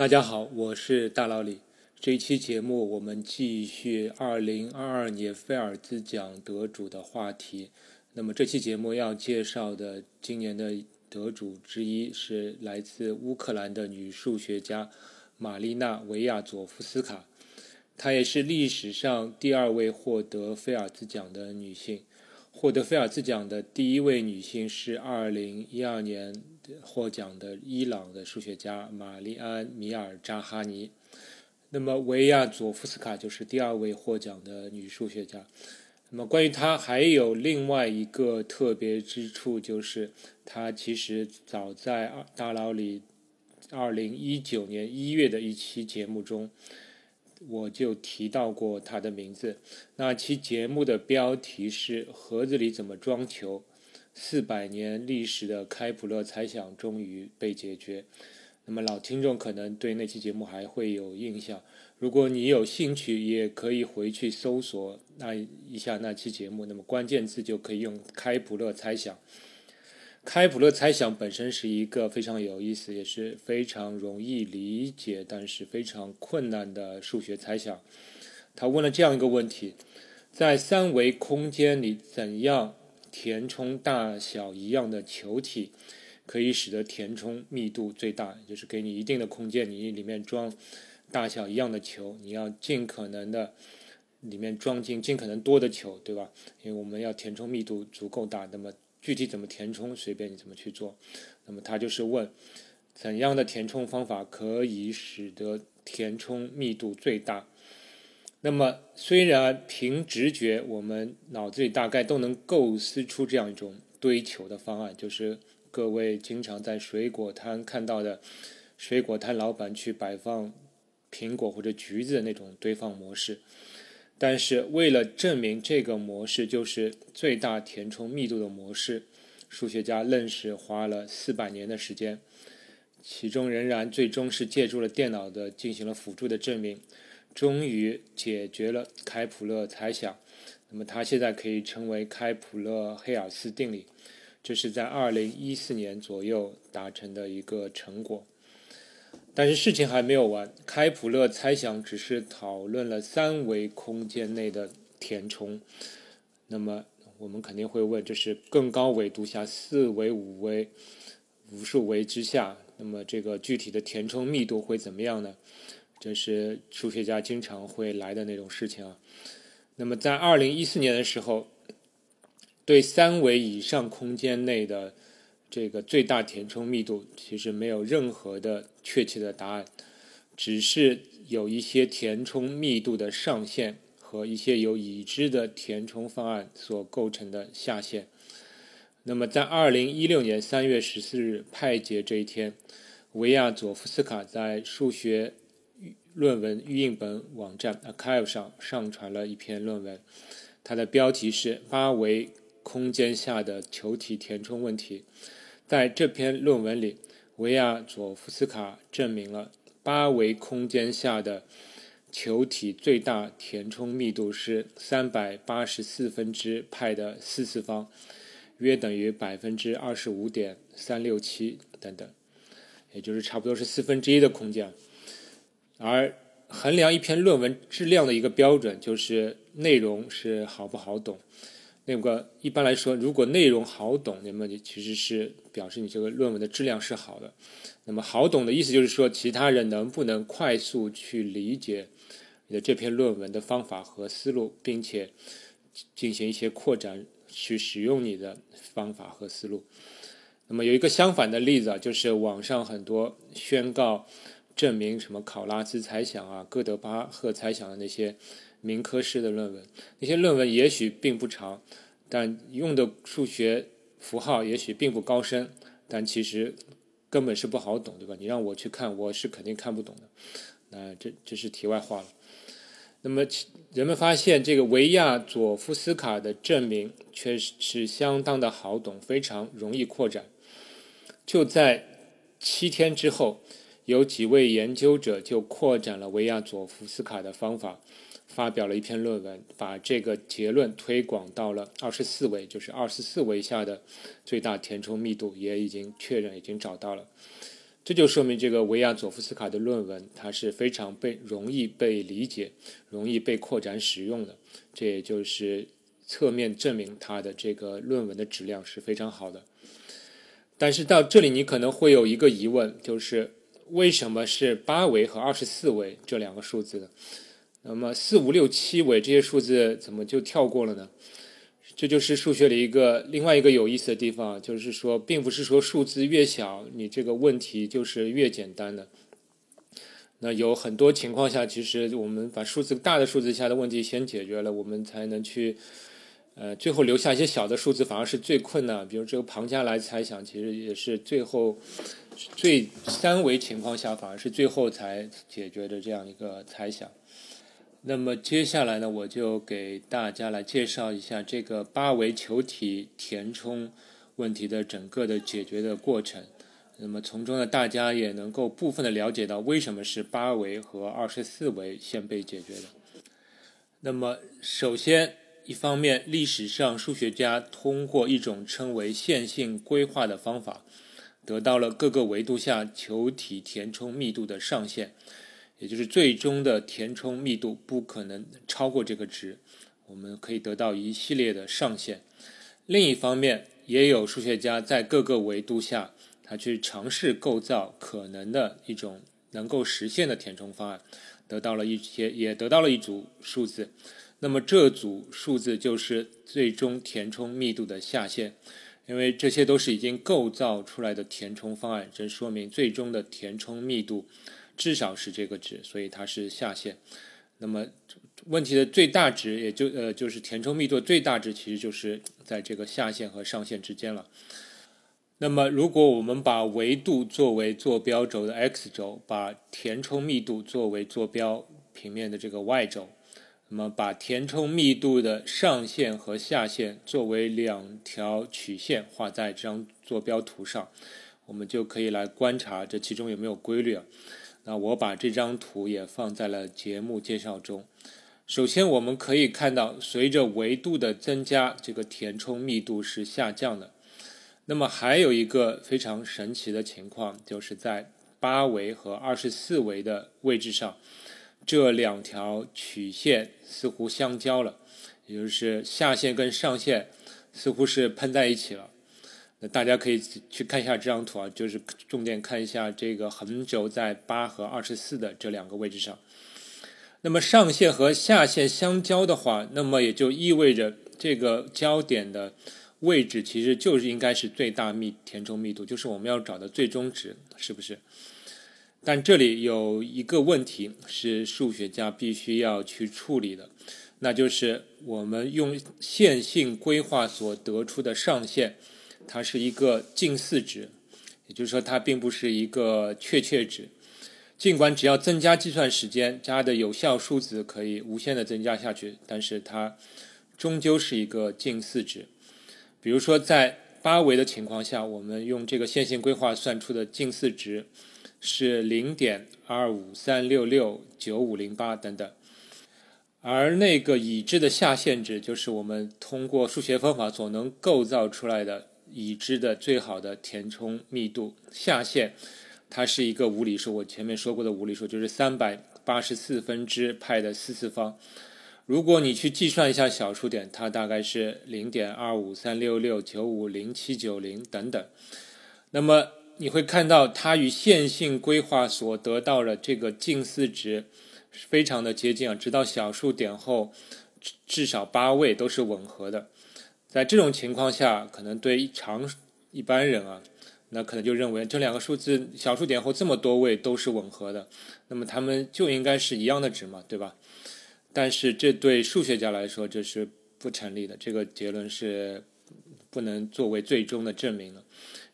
大家好，我是大老李。这一期节目我们继续2022年菲尔兹奖得主的话题。那么这期节目要介绍的今年的得主之一是来自乌克兰的女数学家玛丽娜·维亚佐夫斯卡，她也是历史上第二位获得菲尔兹奖的女性。获得菲尔兹奖的第一位女性是2012年获奖的伊朗的数学家玛丽安·米尔扎哈尼。那么维亚佐夫斯卡就是第二位获奖的女数学家。那么关于她还有另外一个特别之处，就是她其实早在大佬里2019年1月的一期节目中。我就提到过他的名字。那期节目的标题是“盒子里怎么装球？四百年历史的开普勒猜想终于被解决。”那么老听众可能对那期节目还会有印象。如果你有兴趣，也可以回去搜索那一下那期节目。那么关键字就可以用“开普勒猜想”。开普勒猜想本身是一个非常有意思，也是非常容易理解，但是非常困难的数学猜想。他问了这样一个问题：在三维空间里，怎样填充大小一样的球体，可以使得填充密度最大？就是给你一定的空间，你里面装大小一样的球，你要尽可能的里面装进尽可能多的球，对吧？因为我们要填充密度足够大，那么。具体怎么填充，随便你怎么去做。那么他就是问，怎样的填充方法可以使得填充密度最大？那么虽然凭直觉，我们脑子里大概都能构思出这样一种堆球的方案，就是各位经常在水果摊看到的，水果摊老板去摆放苹果或者橘子的那种堆放模式。但是，为了证明这个模式就是最大填充密度的模式，数学家愣是花了四百年的时间，其中仍然最终是借助了电脑的进行了辅助的证明，终于解决了开普勒猜想。那么，它现在可以称为开普勒黑尔斯定理，这是在二零一四年左右达成的一个成果。但是事情还没有完，开普勒猜想只是讨论了三维空间内的填充。那么我们肯定会问，这是更高纬度下四维、五维、无数维之下，那么这个具体的填充密度会怎么样呢？这是数学家经常会来的那种事情啊。那么在二零一四年的时候，对三维以上空间内的。这个最大填充密度其实没有任何的确切的答案，只是有一些填充密度的上限和一些由已知的填充方案所构成的下限。那么，在二零一六年三月十四日派节这一天，维亚佐夫斯卡在数学论文预印本网站 Archive 上上传了一篇论文，它的标题是“八维空间下的球体填充问题”。在这篇论文里，维亚佐夫斯卡证明了八维空间下的球体最大填充密度是三百八十四分之派的四次方，约等于百分之二十五点三六七等等，也就是差不多是四分之一的空间。而衡量一篇论文质量的一个标准就是内容是好不好懂。那个一般来说，如果内容好懂，那么你其实是表示你这个论文的质量是好的。那么好懂的意思就是说，其他人能不能快速去理解你的这篇论文的方法和思路，并且进行一些扩展，去使用你的方法和思路。那么有一个相反的例子啊，就是网上很多宣告证明什么考拉兹猜想啊、哥德巴赫猜想的那些。民科式的论文，那些论文也许并不长，但用的数学符号也许并不高深，但其实根本是不好懂，对吧？你让我去看，我是肯定看不懂的。那这这是题外话了。那么人们发现，这个维亚佐夫斯卡的证明却是相当的好懂，非常容易扩展。就在七天之后，有几位研究者就扩展了维亚佐夫斯卡的方法。发表了一篇论文，把这个结论推广到了二十四维，就是二十四维下的最大填充密度也已经确认，已经找到了。这就说明这个维亚佐夫斯卡的论文，它是非常被容易被理解、容易被扩展使用的。这也就是侧面证明他的这个论文的质量是非常好的。但是到这里，你可能会有一个疑问，就是为什么是八维和二十四维这两个数字呢？那么四五六七维这些数字怎么就跳过了呢？这就是数学的一个另外一个有意思的地方，就是说，并不是说数字越小，你这个问题就是越简单的。那有很多情况下，其实我们把数字大的数字下的问题先解决了，我们才能去，呃，最后留下一些小的数字，反而是最困难。比如这个庞加莱猜想，其实也是最后最三维情况下，反而是最后才解决的这样一个猜想。那么接下来呢，我就给大家来介绍一下这个八维球体填充问题的整个的解决的过程。那么从中呢，大家也能够部分的了解到为什么是八维和二十四维先被解决的。那么首先，一方面，历史上数学家通过一种称为线性规划的方法，得到了各个维度下球体填充密度的上限。也就是最终的填充密度不可能超过这个值，我们可以得到一系列的上限。另一方面，也有数学家在各个维度下，他去尝试构造可能的一种能够实现的填充方案，得到了一些，也得到了一组数字。那么这组数字就是最终填充密度的下限，因为这些都是已经构造出来的填充方案，这说明最终的填充密度。至少是这个值，所以它是下限。那么问题的最大值，也就呃就是填充密度最大值，其实就是在这个下限和上限之间了。那么如果我们把维度作为坐标轴的 x 轴，把填充密度作为坐标平面的这个 y 轴，那么把填充密度的上限和下限作为两条曲线画在这张坐标图上，我们就可以来观察这其中有没有规律。那我把这张图也放在了节目介绍中。首先，我们可以看到，随着维度的增加，这个填充密度是下降的。那么，还有一个非常神奇的情况，就是在八维和二十四维的位置上，这两条曲线似乎相交了，也就是下线跟上线似乎是碰在一起了。那大家可以去看一下这张图啊，就是重点看一下这个横轴在八和二十四的这两个位置上。那么上线和下线相交的话，那么也就意味着这个焦点的位置其实就是应该是最大密填充密度，就是我们要找的最终值，是不是？但这里有一个问题是数学家必须要去处理的，那就是我们用线性规划所得出的上限。它是一个近似值，也就是说，它并不是一个确切值。尽管只要增加计算时间，加的有效数字可以无限的增加下去，但是它终究是一个近似值。比如说，在八维的情况下，我们用这个线性规划算出的近似值是零点二五三六六九五零八等等，而那个已知的下限值，就是我们通过数学方法所能构造出来的。已知的最好的填充密度下限，它是一个无理数。我前面说过的无理数就是三百八十四分之派的四次方。如果你去计算一下小数点，它大概是零点二五三六六九五零七九零等等。那么你会看到，它与线性规划所得到的这个近似值非常的接近啊，直到小数点后至少八位都是吻合的。在这种情况下，可能对常一般人啊，那可能就认为这两个数字小数点后这么多位都是吻合的，那么它们就应该是一样的值嘛，对吧？但是这对数学家来说这是不成立的，这个结论是不能作为最终的证明了，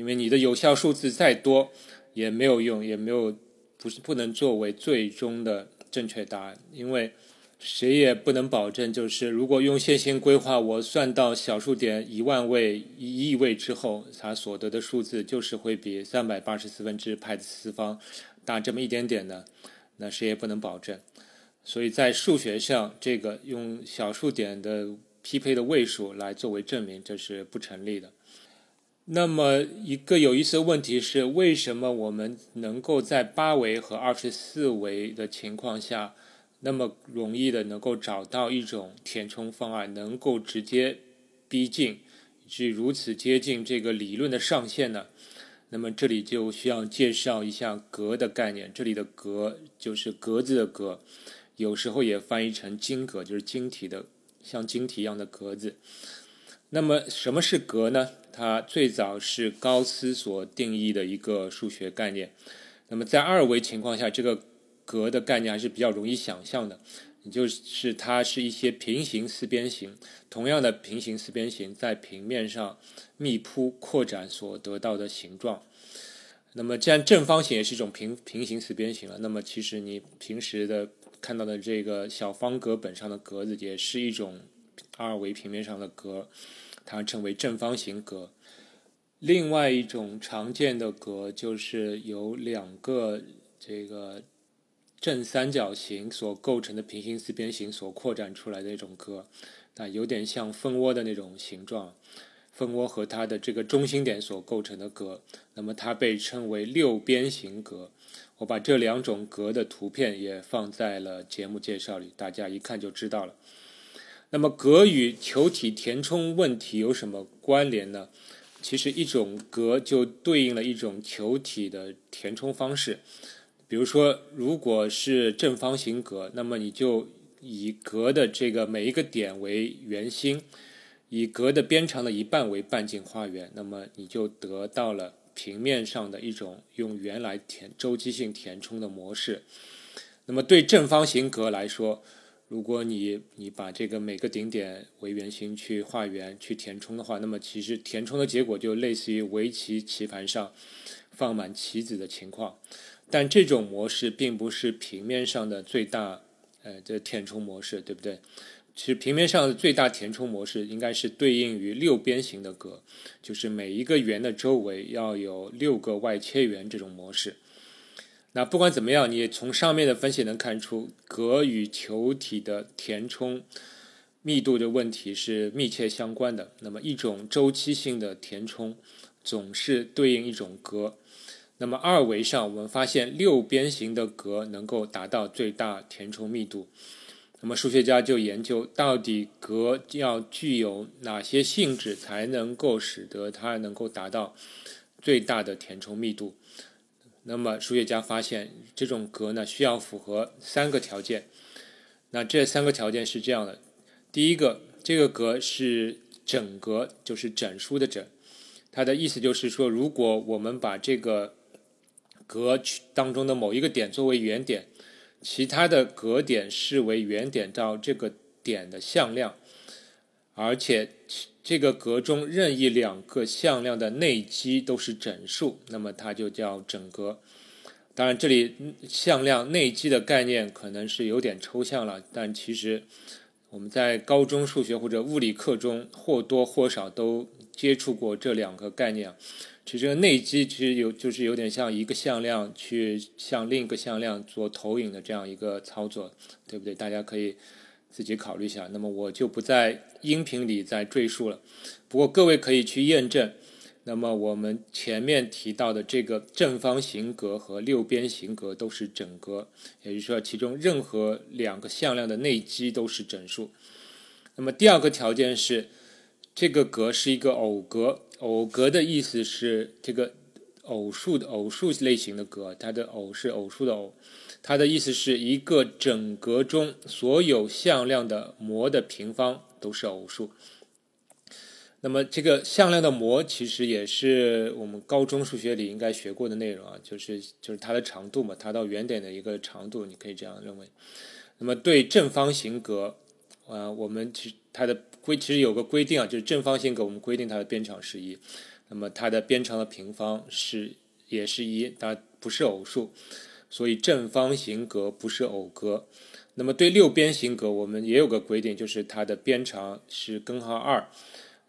因为你的有效数字再多也没有用，也没有不是不能作为最终的正确答案，因为。谁也不能保证，就是如果用线性规划，我算到小数点一万位、一亿位之后，它所得的数字就是会比三百八十四分之派的次方大这么一点点的，那谁也不能保证。所以在数学上，这个用小数点的匹配的位数来作为证明，这是不成立的。那么一个有意思的问题是，为什么我们能够在八维和二十四维的情况下，那么容易的能够找到一种填充方案，能够直接逼近，至如此接近这个理论的上限呢？那么这里就需要介绍一下格的概念。这里的格就是格子的格，有时候也翻译成晶格，就是晶体的，像晶体一样的格子。那么什么是格呢？它最早是高斯所定义的一个数学概念。那么在二维情况下，这个格的概念还是比较容易想象的，也就是它是一些平行四边形，同样的平行四边形在平面上密铺扩展所得到的形状。那么既然正方形也是一种平平行四边形了，那么其实你平时的看到的这个小方格本上的格子也是一种二维平面上的格。它称为正方形格。另外一种常见的格就是由两个这个正三角形所构成的平行四边形所扩展出来的一种格，那有点像蜂窝的那种形状，蜂窝和它的这个中心点所构成的格，那么它被称为六边形格。我把这两种格的图片也放在了节目介绍里，大家一看就知道了。那么格与球体填充问题有什么关联呢？其实一种格就对应了一种球体的填充方式。比如说，如果是正方形格，那么你就以格的这个每一个点为圆心，以格的边长的一半为半径画圆，那么你就得到了平面上的一种用圆来填周期性填充的模式。那么对正方形格来说，如果你你把这个每个顶点为圆心去画圆去填充的话，那么其实填充的结果就类似于围棋棋盘上放满棋子的情况。但这种模式并不是平面上的最大呃的填充模式，对不对？其实平面上的最大填充模式应该是对应于六边形的格，就是每一个圆的周围要有六个外切圆这种模式。那不管怎么样，你从上面的分析能看出，格与球体的填充密度的问题是密切相关的。那么一种周期性的填充总是对应一种格。那么二维上，我们发现六边形的格能够达到最大填充密度。那么数学家就研究到底格要具有哪些性质，才能够使得它能够达到最大的填充密度。那么数学家发现，这种格呢需要符合三个条件。那这三个条件是这样的：第一个，这个格是整格，就是整数的整。它的意思就是说，如果我们把这个格当中的某一个点作为原点，其他的格点视为原点到这个点的向量，而且。这个格中任意两个向量的内积都是整数，那么它就叫整格。当然，这里向量内积的概念可能是有点抽象了，但其实我们在高中数学或者物理课中或多或少都接触过这两个概念。其实内积其实有就是有点像一个向量去向另一个向量做投影的这样一个操作，对不对？大家可以。自己考虑一下，那么我就不在音频里再赘述了。不过各位可以去验证。那么我们前面提到的这个正方形格和六边形格都是整格，也就是说其中任何两个向量的内积都是整数。那么第二个条件是，这个格是一个偶格。偶格的意思是这个偶数的偶数类型的格，它的偶是偶数的偶。它的意思是一个整格中所有向量的模的平方都是偶数。那么这个向量的模其实也是我们高中数学里应该学过的内容啊，就是就是它的长度嘛，它到原点的一个长度，你可以这样认为。那么对正方形格，啊，我们其它的规其实有个规定啊，就是正方形格我们规定它的边长是一，那么它的边长的平方是也是一，它不是偶数。所以正方形格不是偶格。那么对六边形格，我们也有个规定，就是它的边长是根号二。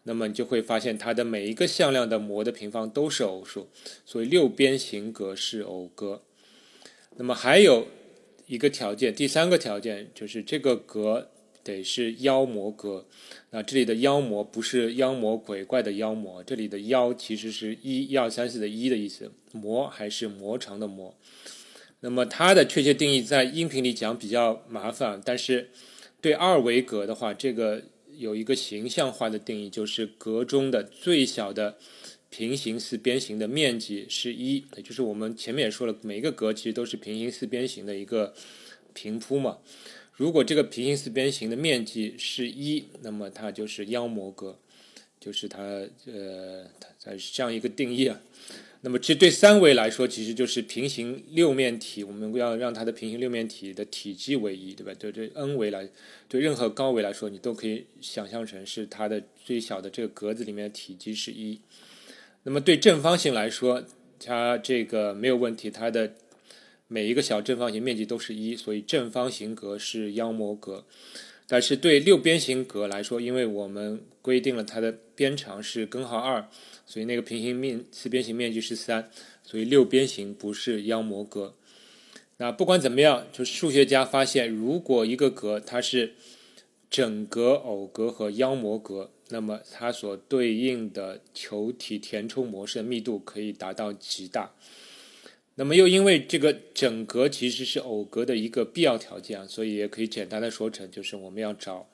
那么你就会发现它的每一个向量的模的平方都是偶数，所以六边形格是偶格。那么还有一个条件，第三个条件就是这个格得是妖魔格。那这里的妖魔不是妖魔鬼怪的妖魔，这里的妖其实是一一二三四的一的意思，魔还是魔长的魔。那么它的确切定义在音频里讲比较麻烦，但是对二维格的话，这个有一个形象化的定义，就是格中的最小的平行四边形的面积是一，也就是我们前面也说了，每一个格其实都是平行四边形的一个平铺嘛。如果这个平行四边形的面积是一，那么它就是妖魔格，就是它呃它是这样一个定义啊。那么这对三维来说，其实就是平行六面体。我们要让它的平行六面体的体积为一，对吧？对对，n 维来，对任何高维来说，你都可以想象成是它的最小的这个格子里面的体积是一。那么对正方形来说，它这个没有问题，它的每一个小正方形面积都是一，所以正方形格是妖魔格。但是对六边形格来说，因为我们规定了它的边长是根号二。所以那个平行面四边形面积是三，所以六边形不是妖魔格。那不管怎么样，就数学家发现，如果一个格它是整格、偶格和妖魔格，那么它所对应的球体填充模式的密度可以达到极大。那么又因为这个整格其实是偶格的一个必要条件啊，所以也可以简单的说成，就是我们要找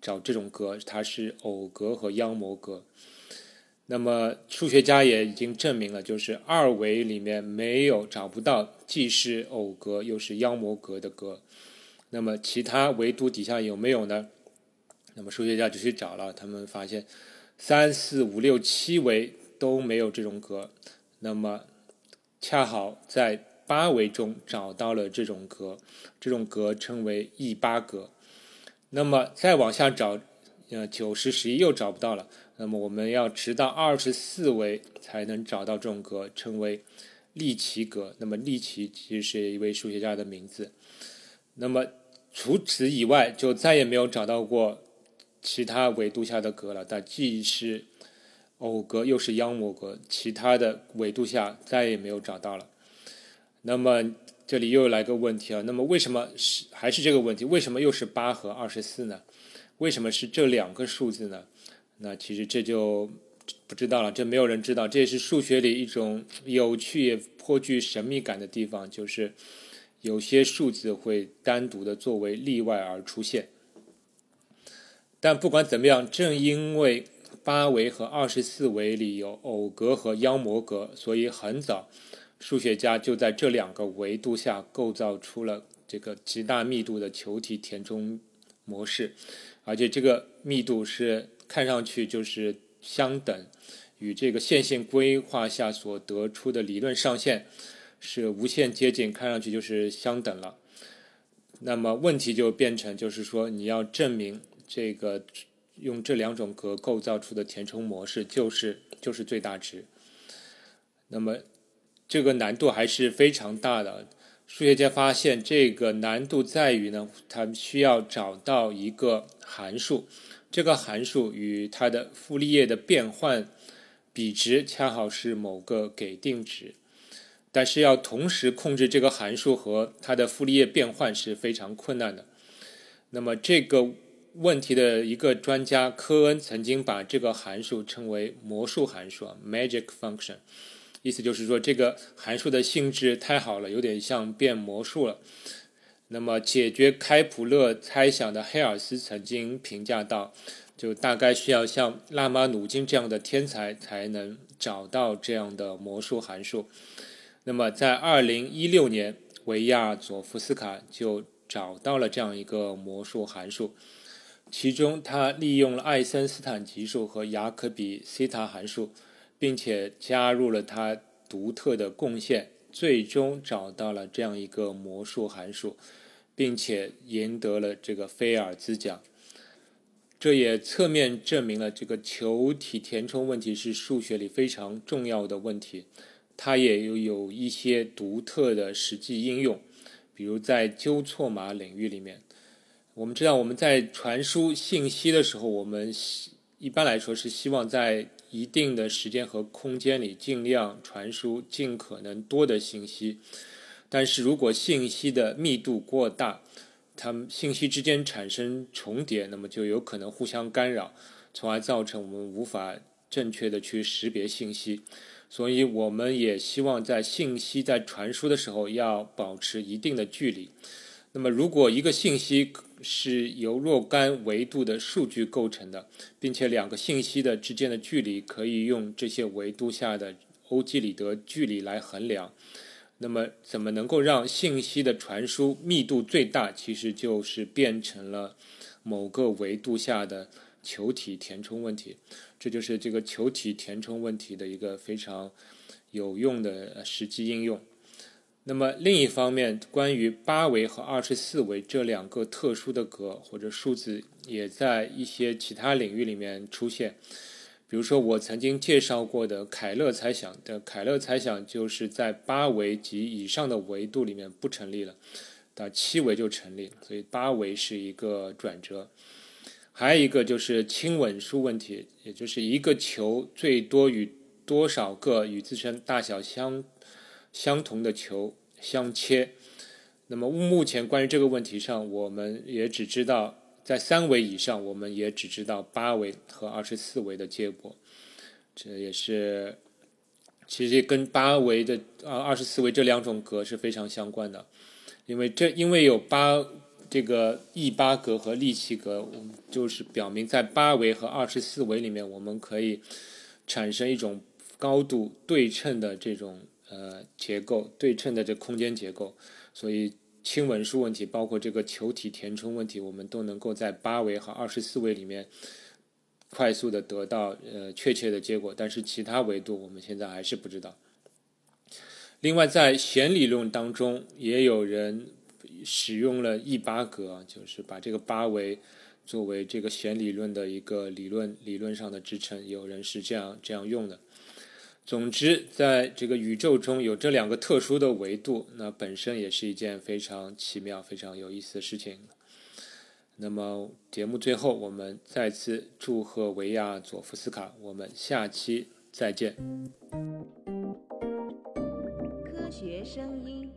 找这种格，它是偶格和央模格。那么数学家也已经证明了，就是二维里面没有找不到既是偶格又是央模格的格。那么其他维度底下有没有呢？那么数学家就去找了，他们发现三四五六七维都没有这种格。那么恰好在八维中找到了这种格，这种格称为 E 八格。那么再往下找，呃，九十十一又找不到了。那么我们要直到二十四维才能找到这种格，称为利奇格。那么利奇其实是一位数学家的名字。那么除此以外，就再也没有找到过其他维度下的格了。它既是偶格又是妖魔格，其他的维度下再也没有找到了。那么这里又来个问题啊，那么为什么是还是这个问题？为什么又是八和二十四呢？为什么是这两个数字呢？那其实这就不知道了，这没有人知道。这也是数学里一种有趣也颇具神秘感的地方，就是有些数字会单独的作为例外而出现。但不管怎么样，正因为八维和二十四维里有偶格和妖魔格，所以很早数学家就在这两个维度下构造出了这个极大密度的球体填充模式，而且这个密度是。看上去就是相等，与这个线性规划下所得出的理论上限是无限接近，看上去就是相等了。那么问题就变成，就是说你要证明这个用这两种格构造出的填充模式就是就是最大值。那么这个难度还是非常大的。数学家发现这个难度在于呢，他需要找到一个函数。这个函数与它的傅立叶的变换比值恰好是某个给定值，但是要同时控制这个函数和它的傅立叶变换是非常困难的。那么这个问题的一个专家科恩曾经把这个函数称为魔术函数 （magic function），意思就是说这个函数的性质太好了，有点像变魔术了。那么，解决开普勒猜想的黑尔斯曾经评价到，就大概需要像拉马努金这样的天才才能找到这样的魔术函数。那么，在二零一六年，维亚佐夫斯卡就找到了这样一个魔术函数，其中他利用了爱森斯坦级数和雅可比西塔函数，并且加入了他独特的贡献，最终找到了这样一个魔术函数。并且赢得了这个菲尔兹奖，这也侧面证明了这个球体填充问题是数学里非常重要的问题。它也有有一些独特的实际应用，比如在纠错码领域里面，我们知道我们在传输信息的时候，我们一般来说是希望在一定的时间和空间里尽量传输尽可能多的信息。但是如果信息的密度过大，它们信息之间产生重叠，那么就有可能互相干扰，从而造成我们无法正确的去识别信息。所以，我们也希望在信息在传输的时候要保持一定的距离。那么，如果一个信息是由若干维度的数据构成的，并且两个信息的之间的距离可以用这些维度下的欧几里得距离来衡量，那么怎么能够让信息的传输密度最大？其实就是变成了某个维度下的球体填充问题。这就是这个球体填充问题的一个非常有用的实际应用。那么另一方面，关于八维和二十四维这两个特殊的格或者数字，也在一些其他领域里面出现。比如说，我曾经介绍过的凯勒猜想的凯勒猜想，就是在八维及以上的维度里面不成立了，到七维就成立，所以八维是一个转折。还有一个就是亲吻数问题，也就是一个球最多与多少个与自身大小相相同的球相切。那么目前关于这个问题上，我们也只知道在三维以上，我们也只知道八维和二十四维的结果。这也是其实跟八维的啊二十四维这两种格是非常相关的，因为这因为有八。这个 E 八格和利奇格，就是表明在八维和二十四维里面，我们可以产生一种高度对称的这种呃结构，对称的这空间结构。所以亲吻数问题，包括这个球体填充问题，我们都能够在八维和二十四维里面快速的得到呃确切的结果。但是其他维度，我们现在还是不知道。另外，在弦理论当中，也有人。使用了 E 八格，就是把这个八维作为这个弦理论的一个理论理论上的支撑。有人是这样这样用的。总之，在这个宇宙中有这两个特殊的维度，那本身也是一件非常奇妙、非常有意思的事情。那么节目最后，我们再次祝贺维亚佐夫斯卡。我们下期再见。科学声音。